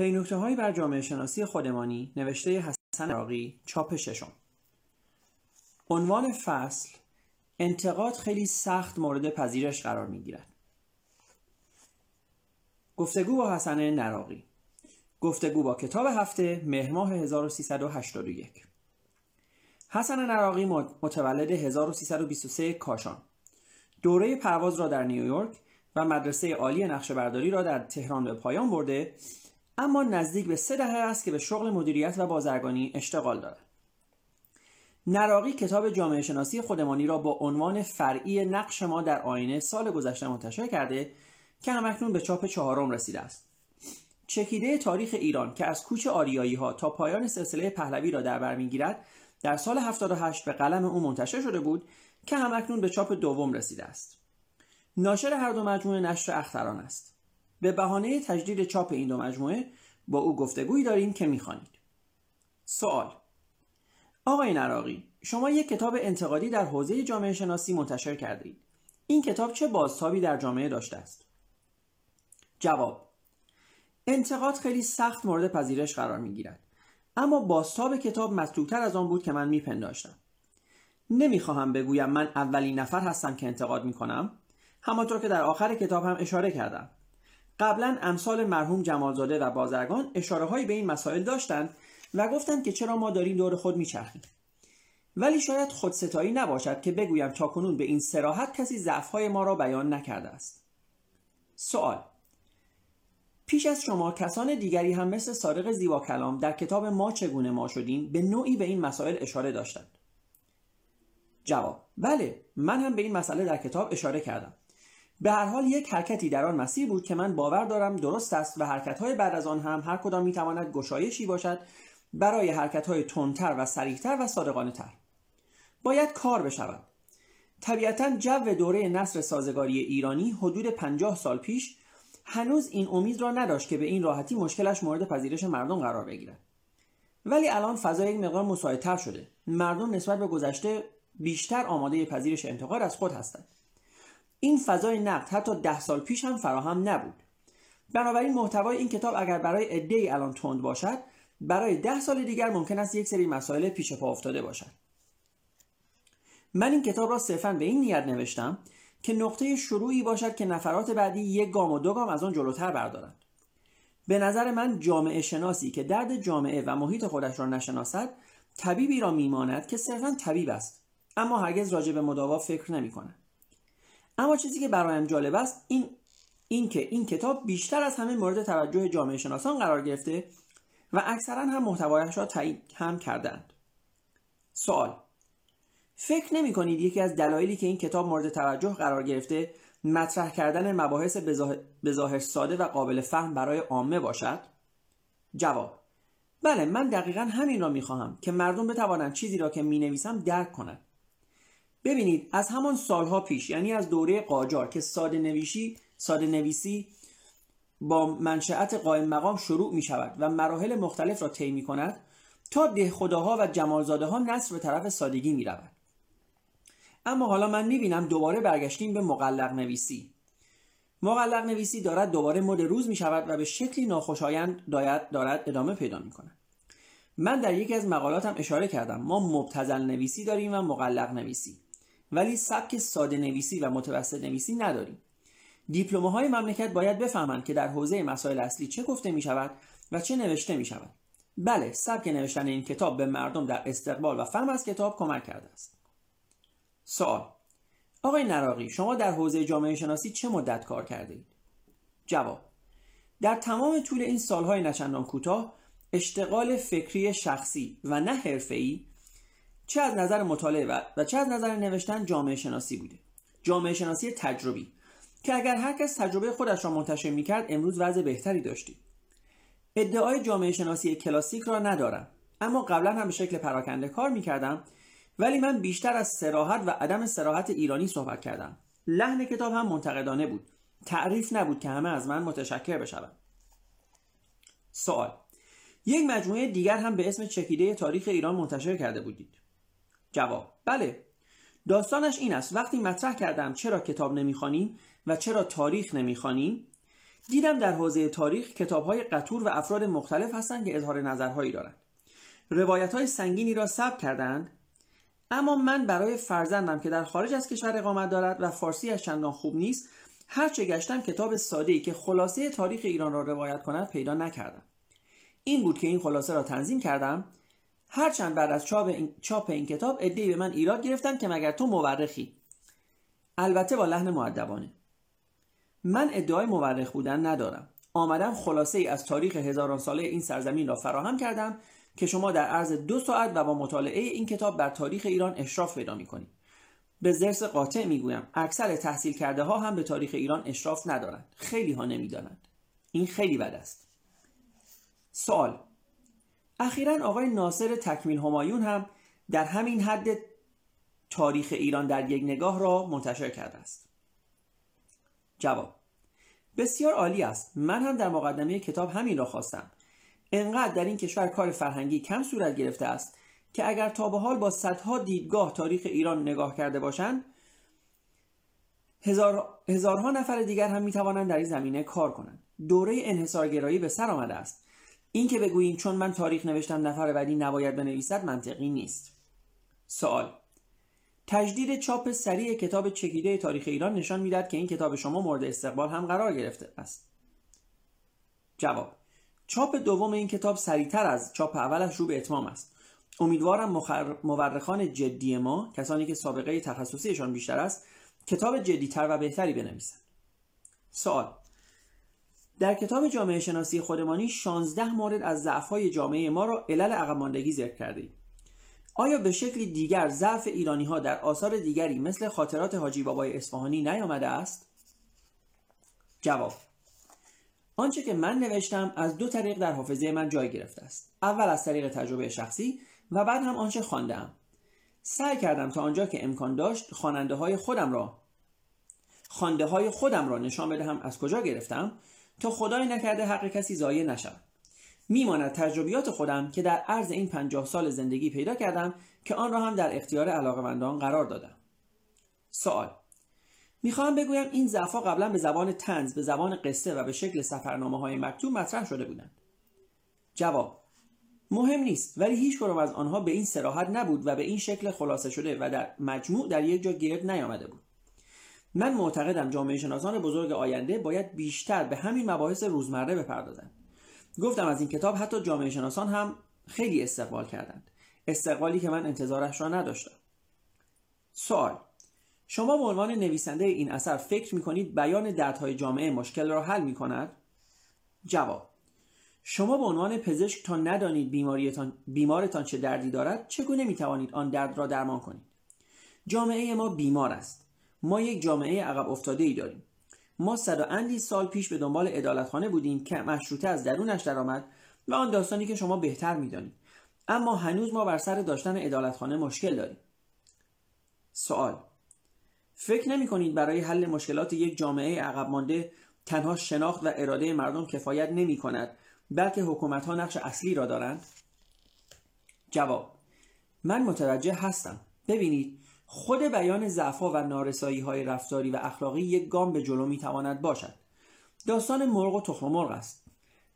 پینوکته های بر جامعه شناسی خودمانی نوشته حسن عراقی چاپ ششم. عنوان فصل انتقاد خیلی سخت مورد پذیرش قرار می گیرد. گفتگو با حسن نراقی. گفتگو با کتاب هفته مهر ماه 1381 حسن نراقی متولد 1323 کاشان. دوره پرواز را در نیویورک و مدرسه عالی نقشهبرداری را در تهران به پایان برده اما نزدیک به سه دهه است که به شغل مدیریت و بازرگانی اشتغال دارد. نراقی کتاب جامعه شناسی خودمانی را با عنوان فرعی نقش ما در آینه سال گذشته منتشر کرده که همکنون به چاپ چهارم رسیده است. چکیده تاریخ ایران که از کوچ آریایی ها تا پایان سلسله پهلوی را در بر می‌گیرد در سال 78 به قلم او منتشر شده بود که همکنون به چاپ دوم رسیده است. ناشر هر دو مجموعه نشر اختران است. به بهانه تجدید چاپ این دو مجموعه با او گفتگویی داریم که می‌خوانید. سوال آقای نراقی شما یک کتاب انتقادی در حوزه جامعه شناسی منتشر کرده این کتاب چه بازتابی در جامعه داشته است؟ جواب انتقاد خیلی سخت مورد پذیرش قرار می گیرد اما بازتاب کتاب مطلوبتر از آن بود که من میپنداشتم. نمی‌خواهم بگویم من اولین نفر هستم که انتقاد می کنم همانطور که در آخر کتاب هم اشاره کردم. قبلا امثال مرحوم جمالزاده و بازرگان اشاره هایی به این مسائل داشتند و گفتند که چرا ما داریم دور خود میچرخیم. ولی شاید خودستایی نباشد که بگویم تاکنون به این سراحت کسی ضعفهای ما را بیان نکرده است. سوال پیش از شما کسان دیگری هم مثل سارق زیبا کلام در کتاب ما چگونه ما شدیم به نوعی به این مسائل اشاره داشتند؟ جواب بله من هم به این مسئله در کتاب اشاره کردم. به هر حال یک حرکتی در آن مسیر بود که من باور دارم درست است و حرکت‌های بعد از آن هم هر کدام می‌تواند گشایشی باشد برای حرکت‌های تندتر و سریعتر و صادقانه تر باید کار بشود. طبیعتا جو دوره نصر سازگاری ایرانی حدود پنجاه سال پیش هنوز این امید را نداشت که به این راحتی مشکلش مورد پذیرش مردم قرار بگیرد. ولی الان فضا یک مقدار مساعدتر شده. مردم نسبت به گذشته بیشتر آماده پذیرش انتقاد از خود هستند. این فضای نقد حتی ده سال پیش هم فراهم نبود. بنابراین محتوای این کتاب اگر برای عده الان تند باشد برای ده سال دیگر ممکن است یک سری مسائل پیش پا افتاده باشد. من این کتاب را صرفا به این نیت نوشتم که نقطه شروعی باشد که نفرات بعدی یک گام و دو گام از آن جلوتر بردارند. به نظر من جامعه شناسی که درد جامعه و محیط خودش را نشناسد طبیبی را میماند که صرفا طبیب است. اما هرگز راجع به مداوا فکر نمی کند. اما چیزی که برایم جالب است این اینکه این کتاب بیشتر از همه مورد توجه جامعه شناسان قرار گرفته و اکثرا هم محتوایش را تایید هم کردند سوال فکر نمی کنید یکی از دلایلی که این کتاب مورد توجه قرار گرفته مطرح کردن مباحث بظاهر ساده و قابل فهم برای عامه باشد؟ جواب بله من دقیقا همین را می خواهم که مردم بتوانند چیزی را که می نویسم درک کنند ببینید از همان سالها پیش یعنی از دوره قاجار که ساده نویشی ساده نویسی با منشأت قائم مقام شروع می شود و مراحل مختلف را طی می کند تا ده خداها و جمالزاده ها نصر به طرف سادگی می رود. اما حالا من می بینم دوباره برگشتیم به مقلق نویسی. مقلق نویسی دارد دوباره مد روز می شود و به شکلی ناخوشایند دارد ادامه پیدا می کند من در یکی از مقالاتم اشاره کردم ما مبتزل نویسی داریم و مقلق نویسی. ولی سبک ساده نویسی و متوسط نویسی نداریم. های مملکت باید بفهمند که در حوزه مسائل اصلی چه گفته می شود و چه نوشته می شود بله سبک نوشتن این کتاب به مردم در استقبال و فهم از کتاب کمک کرده است. سوال آقای نراقی شما در حوزه جامعه شناسی چه مدت کار کرده اید؟ جواب در تمام طول این سالهای نچندان کوتاه اشتغال فکری شخصی و نه حرفه‌ای چه از نظر مطالعه و چه از نظر نوشتن جامعه شناسی بوده. جامعه شناسی تجربی. که اگر هر کس تجربه خودش را منتشر می‌کرد امروز وضع بهتری داشتیم. ادعای جامعه شناسی کلاسیک را ندارم. اما قبلا هم به شکل پراکنده کار می‌کردم. ولی من بیشتر از سراحت و عدم سراحت ایرانی صحبت کردم. لحن کتاب هم منتقدانه بود. تعریف نبود که همه از من متشکر بشوند. سوال. یک مجموعه دیگر هم به اسم چکیده تاریخ ایران منتشر کرده بودید. جواب. بله. داستانش این است. وقتی مطرح کردم چرا کتاب نمی‌خوانیم و چرا تاریخ نمی‌خوانیم دیدم در حوزه تاریخ کتاب های قطور و افراد مختلف هستند که اظهار نظرهایی دارند. روایت های سنگینی را ثبت کردند اما من برای فرزندم که در خارج از کشور اقامت دارد و فارسی از چندان خوب نیست هرچه گشتم کتاب ساده که خلاصه تاریخ ایران را روایت کند پیدا نکردم. این بود که این خلاصه را تنظیم کردم هرچند بعد از چاپ این, چاپ این کتاب ادعی به من ایراد گرفتند که مگر تو مورخی. البته با لحن معدبانه من ادعای مورخ بودن ندارم. آمدم خلاصه ای از تاریخ هزاران ساله این سرزمین را فراهم کردم که شما در عرض دو ساعت و با مطالعه این کتاب بر تاریخ ایران اشراف پیدا می‌کنید به زرس قاطع می‌گویم اکثر تحصیل کرده ها هم به تاریخ ایران اشراف ندارند. خیلی ها نمی‌دانند. این خیلی بد است. سوال. اخیرا آقای ناصر تکمیل همایون هم در همین حد تاریخ ایران در یک نگاه را منتشر کرده است. جواب بسیار عالی است. من هم در مقدمه کتاب همین را خواستم. انقدر در این کشور کار فرهنگی کم صورت گرفته است که اگر تا به حال با صدها دیدگاه تاریخ ایران نگاه کرده باشند هزار... هزارها نفر دیگر هم می‌توانند در این زمینه کار کنند. دوره انحصارگرایی به سر آمده است. این که بگوییم چون من تاریخ نوشتم نفر بعدی نباید بنویسد منطقی نیست. سوال. تجدید چاپ سریع کتاب چکیده تاریخ ایران نشان می‌داد که این کتاب شما مورد استقبال هم قرار گرفته است. جواب. چاپ دوم این کتاب سریعتر از چاپ اولش رو به اتمام است. امیدوارم مورخان جدی ما کسانی که سابقه تخصصیشان بیشتر است کتاب جدیتر و بهتری بنویسند. سوال. در کتاب جامعه شناسی خودمانی 16 مورد از ضعف‌های جامعه ما را علل عقب ماندگی ذکر کردید آیا به شکلی دیگر ضعف ایرانی ها در آثار دیگری مثل خاطرات حاجی بابای اصفهانی نیامده است؟ جواب آنچه که من نوشتم از دو طریق در حافظه من جای گرفته است. اول از طریق تجربه شخصی و بعد هم آنچه خواندم. سعی کردم تا آنجا که امکان داشت خواننده های خودم را خوانده های خودم را نشان بدهم از کجا گرفتم تا خدای نکرده حق کسی ضایع نشود. میماند تجربیات خودم که در عرض این پنجاه سال زندگی پیدا کردم که آن را هم در اختیار علاقمندان قرار دادم. سوال می‌خواهم بگویم این ضعفها قبلا به زبان تنز به زبان قصه و به شکل سفرنامه های مکتوب مطرح شده بودند. جواب مهم نیست ولی هیچ کدام از آنها به این سراحت نبود و به این شکل خلاصه شده و در مجموع در یک جا گرد نیامده بود. من معتقدم جامعه شناسان بزرگ آینده باید بیشتر به همین مباحث روزمره بپردازند. گفتم از این کتاب حتی جامعه شناسان هم خیلی استقبال کردند. استقبالی که من انتظارش را نداشتم. سوال. شما به عنوان نویسنده این اثر فکر می کنید بیان دردهای جامعه مشکل را حل می کند؟ جواب. شما به عنوان پزشک تا ندانید بیماریتان بیمارتان چه دردی دارد چگونه می توانید آن درد را درمان کنید؟ جامعه ما بیمار است. ما یک جامعه عقب افتاده ای داریم. ما صد و اندی سال پیش به دنبال عدالتخانه بودیم که مشروطه از درونش درآمد و آن داستانی که شما بهتر می‌دانید. اما هنوز ما بر سر داشتن عدالتخانه مشکل داریم. سوال فکر نمی کنید برای حل مشکلات یک جامعه عقب مانده تنها شناخت و اراده مردم کفایت نمی کند بلکه حکومت ها نقش اصلی را دارند؟ جواب من متوجه هستم. ببینید خود بیان ضعفها و نارسایی های رفتاری و اخلاقی یک گام به جلو می تواند باشد. داستان مرغ و تخم مرغ است.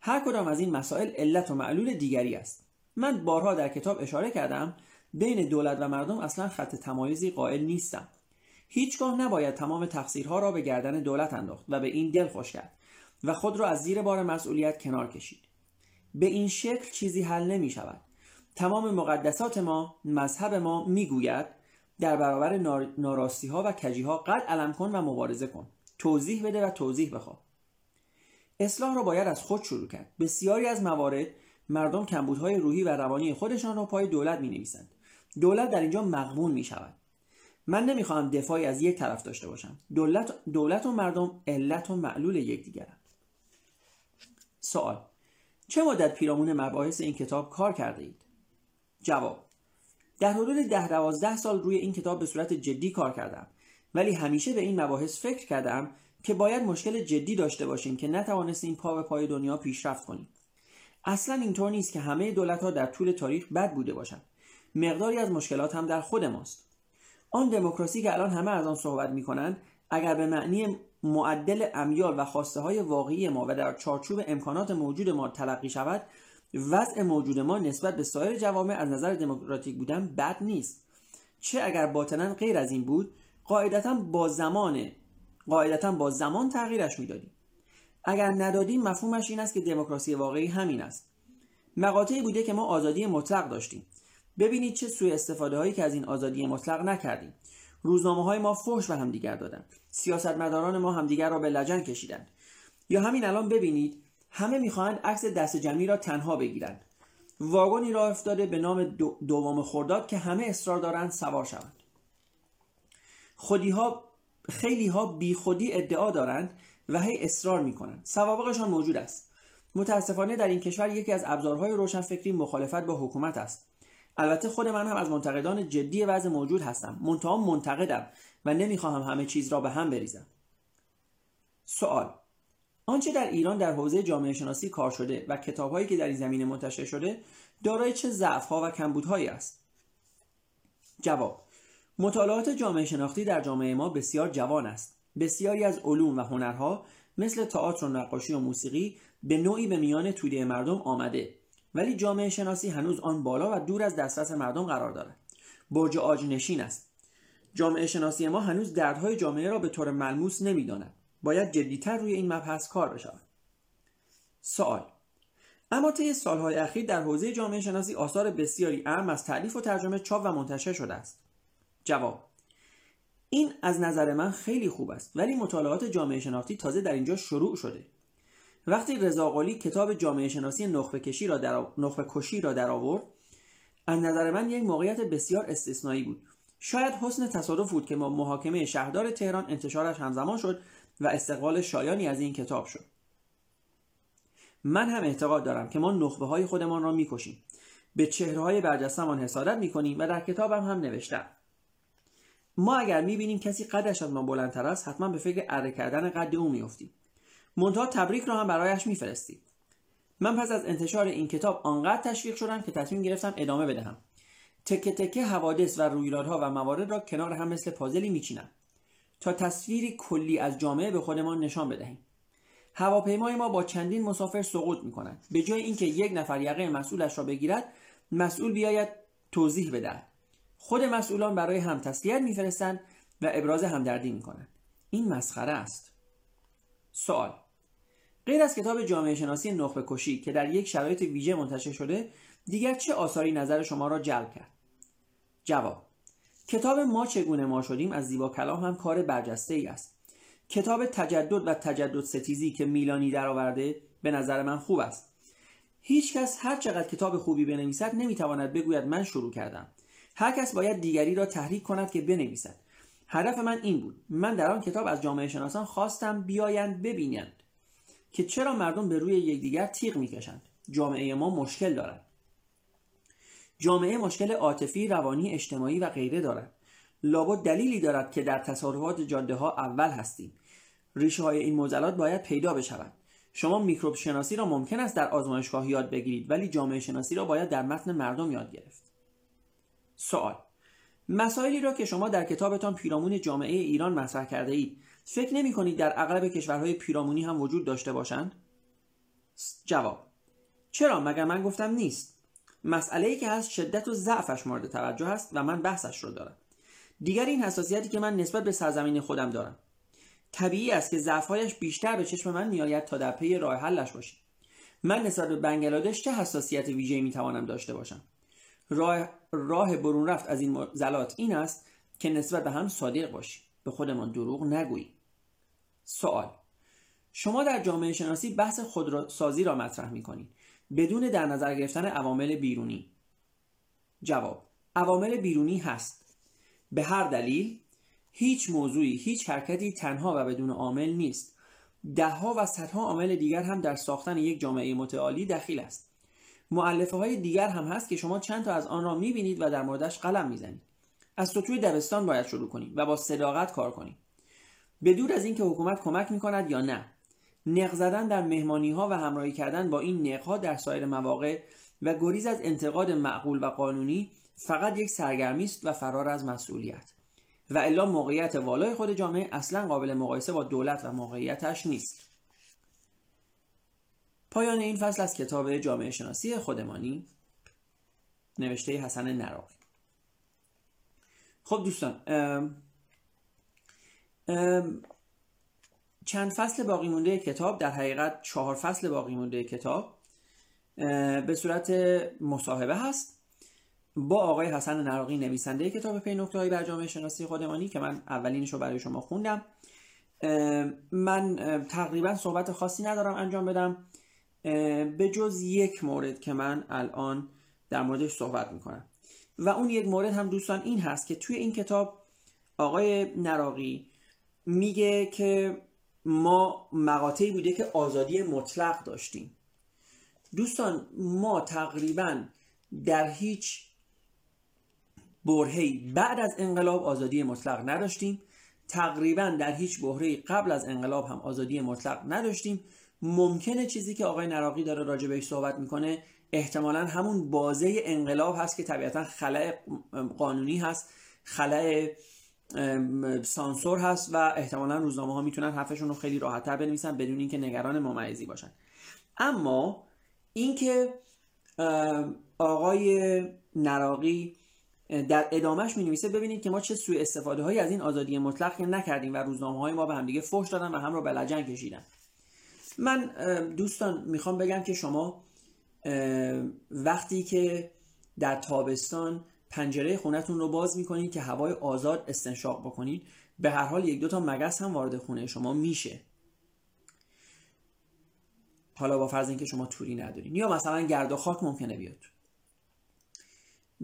هر کدام از این مسائل علت و معلول دیگری است. من بارها در کتاب اشاره کردم بین دولت و مردم اصلا خط تمایزی قائل نیستم. هیچگاه نباید تمام تقصیرها را به گردن دولت انداخت و به این دل خوش کرد و خود را از زیر بار مسئولیت کنار کشید. به این شکل چیزی حل نمی شود تمام مقدسات ما مذهب ما می‌گوید در برابر ناراستی ها و کجی ها قد علم کن و مبارزه کن. توضیح بده و توضیح بخواه اصلاح را باید از خود شروع کرد. بسیاری از موارد مردم کمبودهای روحی و روانی خودشان را پای دولت می نویسند دولت در اینجا مقبول می شود من نمی‌خواهم دفاعی از یک طرف داشته باشم. دولت, دولت و مردم علت و معلول یکدیگرند. سوال چه مدت پیرامون مباحث این کتاب کار کرده اید؟ جواب در حدود ده دوازده سال روی این کتاب به صورت جدی کار کردم. ولی همیشه به این مباحث فکر کردم که باید مشکل جدی داشته باشیم که نتوانستیم پا به پای دنیا پیشرفت کنیم. اصلا اینطور نیست که همه دولت ها در طول تاریخ بد بوده باشند مقداری از مشکلات هم در خود ماست. آن دموکراسی که الان همه از آن صحبت می کنند اگر به معنی معدل امیال و خواسته های واقعی ما و در چارچوب امکانات موجود ما تلقی شود وضع موجود ما نسبت به سایر جوامع از نظر دموکراتیک بودن بد نیست. چه اگر باطنا غیر از این بود قاعدتا با زمان قاعدتا با زمان تغییرش می‌دادیم. اگر ندادیم مفهومش این است که دموکراسی واقعی همین است. مقاطعی بوده که ما آزادی مطلق داشتیم. ببینید چه سوء استفاده هایی که از این آزادی مطلق نکردیم. روزنامه های ما فحش به همدیگر دادند سیاستمداران ما همدیگر را به لجن کشیدند. یا همین الان ببینید همه می‌خواهند عکس دست جمعی را تنها بگیرند. واگنی را افتاده به نام دوم خرداد که همه اصرار دارند سوار شوند. خودی ها خیلی ها بی خودی ادعا دارند و هی اصرار می‌کنند. سوابقشان موجود است. متاسفانه در این کشور یکی از ابزارهای روشنفکری مخالفت با حکومت است. البته خود من هم از منتقدان جدی وضع موجود هستم. منتها منتقدم و نمی‌خواهم همه چیز را به هم بریزم. سوال آنچه در ایران در حوزه جامعه شناسی کار شده و کتابهایی که در این زمینه منتشر شده دارای چه ضعفها و کمبودهایی است؟ جواب مطالعات جامعه شناختی در جامعه ما بسیار جوان است. بسیاری از علوم و هنرها مثل تئاتر و نقاشی و موسیقی به نوعی به میان توده مردم آمده ولی جامعه شناسی هنوز آن بالا و دور از دسترس مردم قرار دارد. برج آج نشین است. جامعه شناسی ما هنوز دردهای جامعه را به طور ملموس نمی‌داند. باید جدیتر روی این مبحث کار بشود. سوال. اما طی سالهای اخیر در حوزه جامعه شناسی آثار بسیاری اهم از تعلیف و ترجمه چاپ و منتشر شده است. جواب. این از نظر من خیلی خوب است ولی مطالعات جامعه شناختی تازه در اینجا شروع شده. وقتی رضا کتاب جامعه شناسی نخبه کشی را در نخبه کشی را در آورد از نظر من یک موقعیت بسیار استثنایی بود. شاید حسن تصادف بود که ما محاکمه شهردار تهران انتشارش همزمان شد و استقبال شایانی از این کتاب شد. من هم اعتقاد دارم که ما نخبه های خودمان را می‌کشیم. به چهره های برجستمان حسادت می‌کنیم و در کتابم هم نوشتم. ما اگر می‌بینیم کسی قدش از ما بلندتر است حتما به فکر اره کردن قد او میافتیم. منتها تبریک را هم برایش میفرستیم. من پس از انتشار این کتاب آنقدر تشویق شدم که تصمیم گرفتم ادامه بدهم. تکه تکه حوادث و رویدادها و موارد را کنار هم مثل پازلی میچینم. تا تصویری کلی از جامعه به خودمان نشان بدهیم. هواپیمای ما با چندین مسافر سقوط می‌کنند. به جای اینکه یک نفر یقه مسئولش را بگیرد مسئول بیاید توضیح بدهد. خود مسئولان برای هم تسلیت میفرستند و ابراز همدردی می‌کنند. این مسخره است. سوال غیر از کتاب جامعه شناسی نخبه کشی که در یک شرایط ویژه منتشر شده دیگر چه آثاری نظر شما را جلب کرد؟ جواب کتاب ما چگونه ما شدیم از زیبا کلام هم کار برجسته ای است. کتاب تجدد و تجدد ستیزی که میلانی درآورده به نظر من خوب است. هیچکس هر چقدر کتاب خوبی بنویسد نمی‌تواند بگوید من شروع کردم. هر کس باید دیگری را تحریک کند که بنویسد. هدف من این بود. من در آن کتاب از جامعه شناسان خواستم بیایند ببینند که چرا مردم به روی یکدیگر تیغ می‌کشند. جامعه ما مشکل دارد. جامعه مشکل عاطفی روانی اجتماعی و غیره دارد. لابد دلیلی دارد که در تصارفات جاده ها اول هستیم. ریشه های این معضلات باید پیدا بشود شما میکروب شناسی را ممکن است در آزمایشگاه یاد بگیرید ولی جامعه شناسی را باید در متن مردم یاد گرفت. سوال مسائلی را که شما در کتابتان پیرامون جامعه ایران مطرح کرده اید فکر نمی کنید در اغلب کشورهای پیرامونی هم وجود داشته باشند؟ جواب چرا؟ مگر من گفتم نیست؟ مسئله ای که هست شدت و ضعفش مورد توجه است و من بحثش رو دارم. دیگر این حساسیتی که من نسبت به سرزمین خودم دارم. طبیعی است که ضعفهایش بیشتر به چشم من میآید تا در پی راه حلش باشیم من نسبت به بنگلادش چه حساسیت ویژه‌ای می‌توانم داشته باشم؟ راه, راه برون رفت از این زلات این است که نسبت به هم صادق باشی. به خودمان دروغ نگویی. سوال شما در جامعه شناسی بحث خودسازی را مطرح می کنید بدون در نظر گرفتن عوامل بیرونی. جواب عوامل بیرونی هست. به هر دلیل هیچ موضوعی هیچ حرکتی تنها و بدون عامل نیست. دهها و صدها عامل دیگر هم در ساختن یک جامعه متعالی دخیل است. معلفه های دیگر هم هست که شما چند تا از آن را می‌بینید و در موردش قلم می‌زنید. از توی دبستان باید شروع کنید و با صداقت کار کنید به دور از اینکه حکومت کمک می‌کند یا نه نق زدن در مهمانی ها و همراهی کردن با این نق ها در سایر مواقع و گریز از انتقاد معقول و قانونی فقط یک سرگرمی است و فرار از مسئولیت. و الا موقعیت والای خود جامعه اصلا قابل مقایسه با دولت و موقعیتش نیست. پایان این فصل از کتاب جامعه شناسی خودمانی. نوشته حسن نراقی. خب دوستان چند فصل باقی مونده کتاب در حقیقت چهار فصل باقی مونده کتاب به صورت مصاحبه هست با آقای حسن نراقی نویسنده کتاب پی نکته بر جامعه شناسی خودمانی که من اولینش رو برای شما خوندم. من تقریبا صحبت خاصی ندارم انجام بدم. به جز یک مورد که من الان در موردش صحبت می‌کنم. و اون یک مورد هم دوستان این هست که توی این کتاب آقای نراقی میگه که ما مقاطعی بوده که آزادی مطلق داشتیم. دوستان ما تقریبا در هیچ برهی بعد از انقلاب آزادی مطلق نداشتیم. تقریبا در هیچ بحره قبل از انقلاب هم آزادی مطلق نداشتیم. ممکنه چیزی که آقای نراقی داره راجع بهش صحبت می‌کنه احتمالا همون بازه انقلاب هست که طبیعتا خلع قانونی هست خلع سانسور هست و احتمالا روزنامه ها می‌تونن حرفشون رو خیلی راحتتر بنویسن بدون اینکه نگران ممیزی باشن. اما اینکه آقای نراقی در ادامهش می نویسه ببینید که ما چه سوء استفاده هایی از این آزادی مطلق نکردیم و روزنامه های ما به همدیگه فوش دادن و هم رو به لجن کشیدن. من دوستان می‌خوام بگم که شما وقتی که در تابستان پنجره خونتون رو باز می‌کنید که هوای آزاد استنشاق بکنید. به هر حال یک دو تا مگس هم وارد خونه شما میشه. حالا با فرض اینکه شما توری ندارین. یا مثلا گرد و خاک ممکنه بیاد.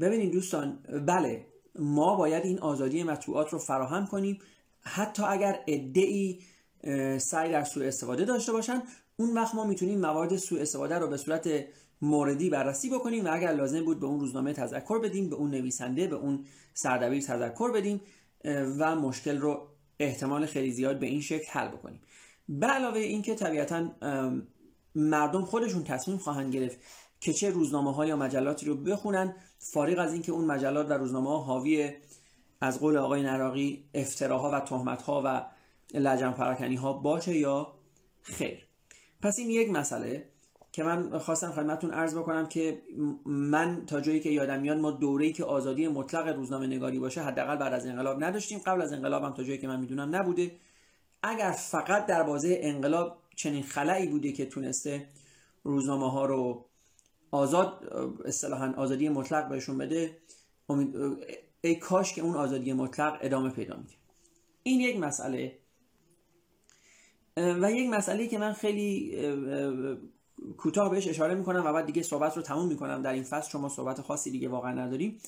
ببینید دوستان بله ما باید این آزادی مطبوعات رو فراهم کنیم. حتی اگر ای سعی در سوء استفاده داشته باشن اون وقت ما می‌تونیم موارد سوء استفاده رو به صورت موردی بررسی بکنیم و اگر لازم بود به اون روزنامه تذکر بدیم به اون نویسنده به اون سردبیر تذکر بدیم و مشکل رو احتمال خیلی زیاد به این شکل حل بکنیم. به علاوه اینکه طبیعتا مردم خودشون تصمیم خواهند گرفت که چه روزنامه ها یا مجلاتی رو بخونن فارغ از اینکه اون مجلات و روزنامه ها حاوی از قول آقای نراقی افتراها و تهمت ها و لجن پراکنی ها باشه یا خیر. پس این یک مسئله که من خواستم خدمتتون عرض بکنم که من تا جایی که یادم میاد ما دوره‌ای که آزادی مطلق روزنامه نگاری باشه حداقل بعد از انقلاب نداشتیم. قبل از انقلاب هم تا جایی که من می‌دونم نبوده. اگر فقط در بازه انقلاب چنین خلایی بوده که تونسته روزنامه ها رو آزاد اصطلاحا آزادی مطلق بهشون بده ای کاش که اون آزادی مطلق ادامه پیدا میده این یک مسئله. و یک مسئله که من خیلی کوتاه بهش اشاره می‌کنم و بعد دیگه صحبت رو تموم می‌کنم. در این فصل شما صحبت خاصی دیگه واقعا نداریم.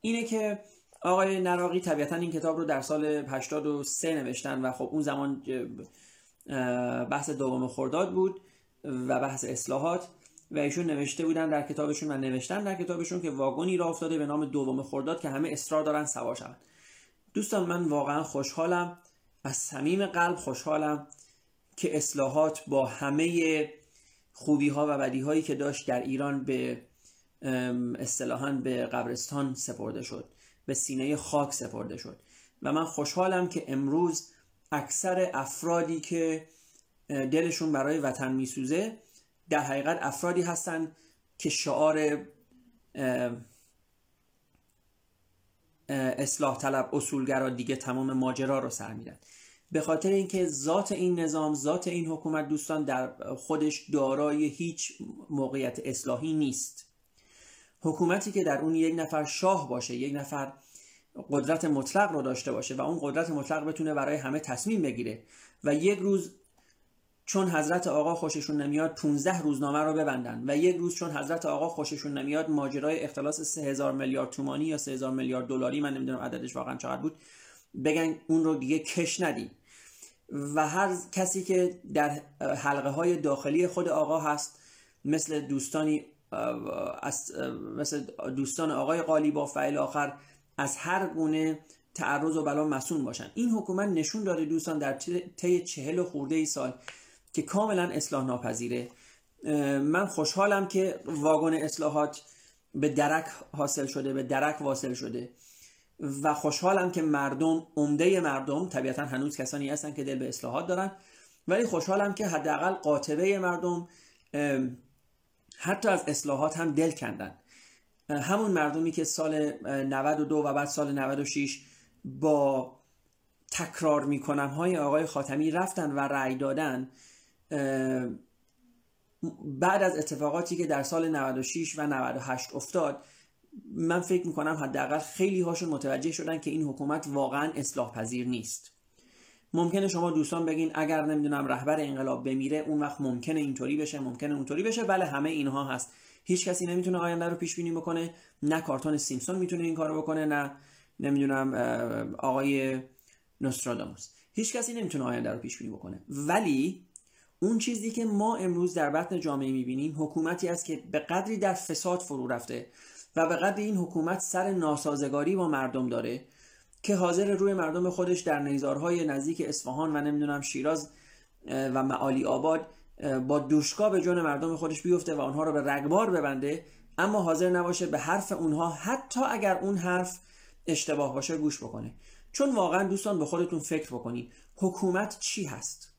اینه که آقای نراقی طبیعتا این کتاب رو در سال 83 نوشتن و خب اون زمان بحث دوم خرداد بود و بحث اصلاحات و ایشون نوشته بودن در کتابشون و نوشتن در کتابشون که واگنی را افتاده به نام دوم خرداد که همه اصرار دارن سوار شوند. دوستان من واقعا خوشحالم از صمیم قلب خوشحالم که اصلاحات با همه خوبی ها و بدی هایی که داشت در ایران به اصطلاحا به قبرستان سپرده شد به سینه خاک سپرده شد. و من خوشحالم که امروز اکثر افرادی که دلشون برای وطن میسوزه در حقیقت افرادی هستند که شعار اصلاح طلب اصولگرا دیگه تمام ماجرا رو سر میدن. به خاطر اینکه ذات این نظام ذات این حکومت دوستان در خودش دارای هیچ موقعیت اصلاحی نیست. حکومتی که در اون یک نفر شاه باشه یک نفر قدرت مطلق رو داشته باشه و اون قدرت مطلق بتونه برای همه تصمیم بگیره و یک روز چون حضرت آقا خوششون نمیاد 15 روزنامه رو ببندن و یک روز چون حضرت آقا خوششون نمیاد ماجرای اختلاس 3000 میلیارد تومانی یا 3000 میلیارد دلاری من نمی‌دونم عددش واقعا چقدر بود بگن اون رو دیگه کش ندیم و هر کسی که در حلقه های داخلی خود آقا هست مثل دوستانی مثل دوستان آقای قالی با فعل آخر از هر گونه تعرض و بلا مسون باشن. این حکومت نشون داده دوستان در طی چهل و خورده ای سال که کاملا اصلاح ناپذیره. من خوشحالم که واگن اصلاحات به درک حاصل شده به درک واصل شده. و خوشحالم که مردم عمده مردم طبیعتا هنوز کسانی هستن که دل به اصلاحات دارن ولی خوشحالم که حداقل قاطبه مردم حتی از اصلاحات هم دل کندن. همون مردمی که سال 92 و بعد سال 96 با تکرار می‌کنم های آقای خاتمی رفتن و رأی دادن بعد از اتفاقاتی که در سال 96 و 98 افتاد من فکر می‌کنم حداقل خیلی هاشون متوجه شدن که این حکومت واقعا اصلاح پذیر نیست. ممکنه شما دوستان بگین اگر نمی‌دونم رهبر انقلاب بمیره اون وقت ممکنه اینطوری بشه ممکنه اونطوری بشه. بله همه اینها هست. هیچ کسی نمی‌تونه آینده رو پیش بینی بکنه. نه کارتون سیمسون می‌تونه این کارو بکنه نه نمی‌دونم آقای نوستراداموس. هیچ کسی نمی‌تونه آینده رو پیش بینی بکنه. ولی اون چیزی که ما امروز در بطن جامعه می‌بینیم حکومتی است که به قدری در فساد فرو رفته. و به قدری این حکومت سر ناسازگاری با مردم داره که حاضر روی مردم خودش در نیزارهای نزدیک اصفهان و نمی‌دونم شیراز و معالی آباد با دوشکا به جون مردم خودش بیفته و آنها رو به رگبار ببنده اما حاضر نباشه به حرف اونها حتی اگر اون حرف اشتباه باشه گوش بکنه. چون واقعا دوستان به خودتون فکر بکنید حکومت چی هست؟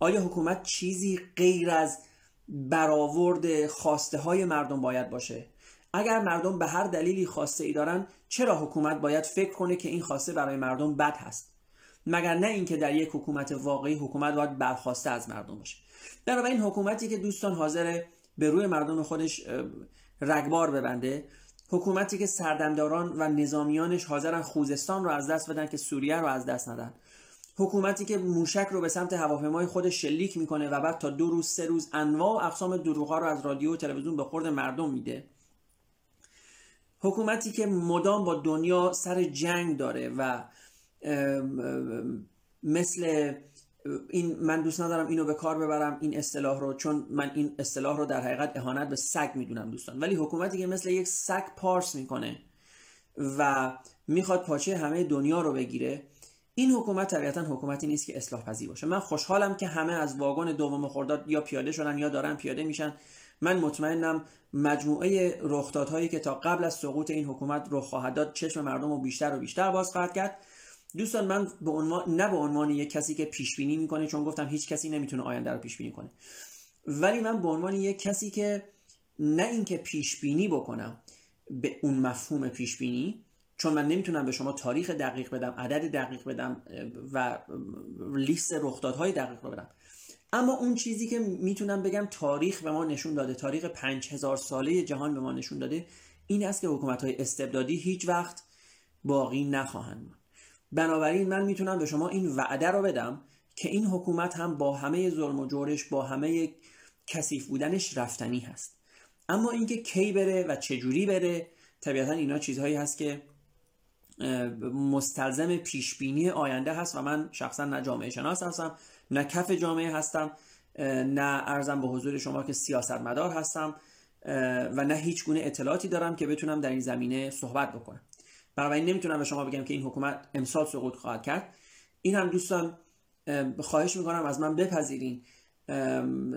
آیا حکومت چیزی غیر از برآورد خواسته های مردم باید باشه؟ اگر مردم به هر دلیلی خواسته ای دارن چرا حکومت باید فکر کنه که این خواسته برای مردم بد هست؟ مگر نه اینکه در یک حکومت واقعی حکومت باید برخواسته از مردم باشه؟ این حکومتی که دوستان حاضر به روی مردم خودش رگبار ببنده حکومتی که سردمداران و نظامیانش حاضرن خوزستان رو از دست بدن که سوریه رو از دست ندن. حکومتی که موشک رو به سمت هواپیمای خودش شلیک می‌کنه و بعد تا دو روز سه روز انواع اقسام دروغا رو از رادیو و تلویزیون به خورد مردم میده. حکومتی که مدام با دنیا سر جنگ داره و مثل این من دوست ندارم اینو به کار ببرم این اصطلاح رو چون من این اصطلاح رو در حقیقت اهانت به سگ می‌دونم دوستان. ولی حکومتی که مثل یک سگ پارس می‌کنه و می‌خواد پاچه همه دنیا رو بگیره این حکومت طبیعتا حکومتی نیست که اصلاح پذیر باشه. من خوشحالم که همه از واگن دوم خرداد یا پیاده شدن یا دارن پیاده میشن. من مطمئنم مجموعه رخدادهایی که تا قبل از سقوط این حکومت رخ خواهد داد چشم مردم رو بیشتر و بیشتر باز خواهد کرد. دوستان من به عنوان نه به عنوان یک کسی که پیش بینی می‌کنه چون گفتم هیچ کسی نمی‌تونه آینده رو پیش بینی کنه. ولی من به عنوان یک کسی که نه اینکه پیش بینی بکنم به اون مفهوم پیش بینی چون من نمی‌تونم به شما تاریخ دقیق بدم عدد دقیق بدم و لیست رخدادهای دقیق رو بدم. اما اون چیزی که می‌تونم بگم تاریخ به ما نشون داده تاریخ 5000 ساله جهان به ما نشون داده این است که حکومت های استبدادی هیچ وقت باقی نخواهند بنابراین من می‌تونم به شما این وعده رو بدم که این حکومت هم با همه ظلم و جورش با همه کثیف بودنش رفتنی هست. اما اینکه کی بره و چجوری بره طبیعتا اینا چیزهایی هست که مستلزم پیشبینی آینده هست و من شخصا نه جامعه شناس هستم نه کف جامعه هستم نه ارزم به حضور شما که سیاستمدار هستم و نه هیچ گونه اطلاعاتی دارم که بتونم در این زمینه صحبت بکنم. بنابراین نمی‌تونم به شما بگم که این حکومت امسال سقوط خواهد کرد. این هم دوستان خواهش می‌کنم از من بپذیرین.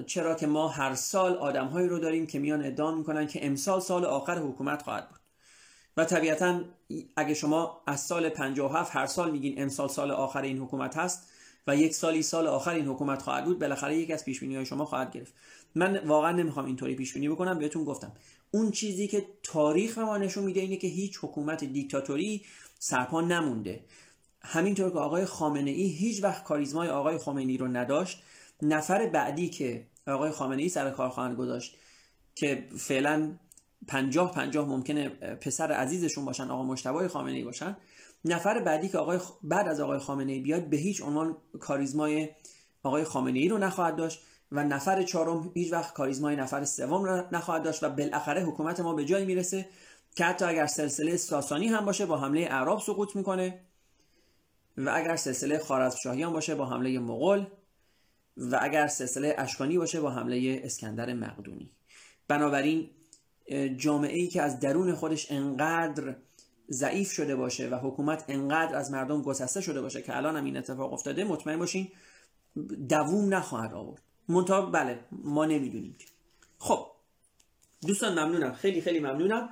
چرا که ما هر سال آدمهایی رو داریم که میان ادعا می‌کنن که امسال سال آخر حکومت خواهد بود. و طبیعتا اگه شما از سال 57 هر سال میگین امسال سال آخر این حکومت هست و یک سالی سال آخر این حکومت خواهد بود بالاخره یکی از پیش های شما خواهد گرفت. من واقعا نمی‌خوام اینطوری پیش بینی بکنم بهتون گفتم. اون چیزی که تاریخ ما نشون میده اینه که هیچ حکومت دیکتاتوری سرپا نمونده. همینطور که آقای خامنه ای هیچ وقت کاریزمای آقای ای رو نداشت نفر بعدی که آقای خامنه ای سر کار خواهند گذاشت که فعلا پنجاه پنجاه ممکنه پسر عزیزشون باشن آقا مشتبه خامنه ای باشن نفر بعدی که آقای بعد از آقای خامنه ای بیاد به هیچ عنوان کاریزمای آقای خامنه ای رو نخواهد داشت و نفر چهارم هیچ وقت کاریزمای نفر سوم رو نخواهد داشت و بالاخره حکومت ما به جایی می‌رسه که حتی اگر سلسله ساسانی هم باشه با حمله اعراب سقوط می‌کنه و اگر سلسله خوارزمشاهیان باشه با حمله مغول و اگر سلسله اشکانی باشه با حمله اسکندر مقدونی. بنابراین جامعه ای که از درون خودش انقدر ضعیف شده باشه و حکومت انقدر از مردم گسسته شده باشه که الان هم این اتفاق افتاده مطمئن باشین دووم نخواهد آورد. منتها بله ما نمی‌دونیم خب دوستان ممنونم خیلی خیلی ممنونم.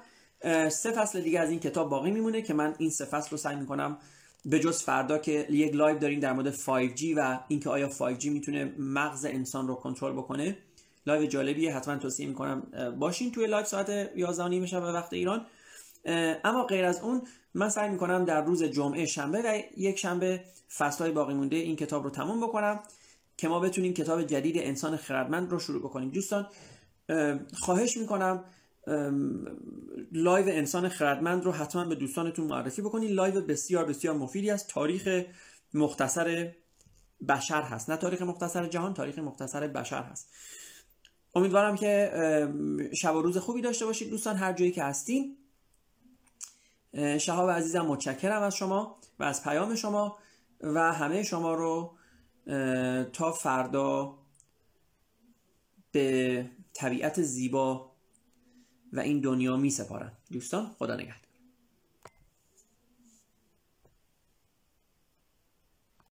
سه فصل دیگه از این کتاب باقی میمونه که من این سه فصل رو سعی می‌کنم به جز فردا که یک live داریم در مورد 5G و اینکه آیا 5G می‌تونه مغز انسان رو کنترل بکنه. live جالبیه حتما توصیه می‌کنم باشین توی live ساعت 11 نیم شب وقت ایران. اما غیر از اون من سعی می‌کنم در روز جمعه شنبه و یک شنبه فصلهای باقی مونده این کتاب رو تموم بکنم که ما بتونیم کتاب جدید انسان خردمند رو شروع بکنیم. دوستان خواهش می‌کنم live انسان خردمند رو حتما به دوستانتون معرفی بکنید. live بسیار بسیار مفیدی است. تاریخ مختصر بشر هست. نه تاریخ مختصر جهان تاریخ مختصر بشر هست. امیدوارم که شب و روز خوبی داشته باشید دوستان هر جایی که هستین. شهاب عزیزم متشکرم از شما و از پیام شما و همه شما رو تا فردا به طبیعت زیبا و این دنیا می سپارم. دوستان خدا نگهدار.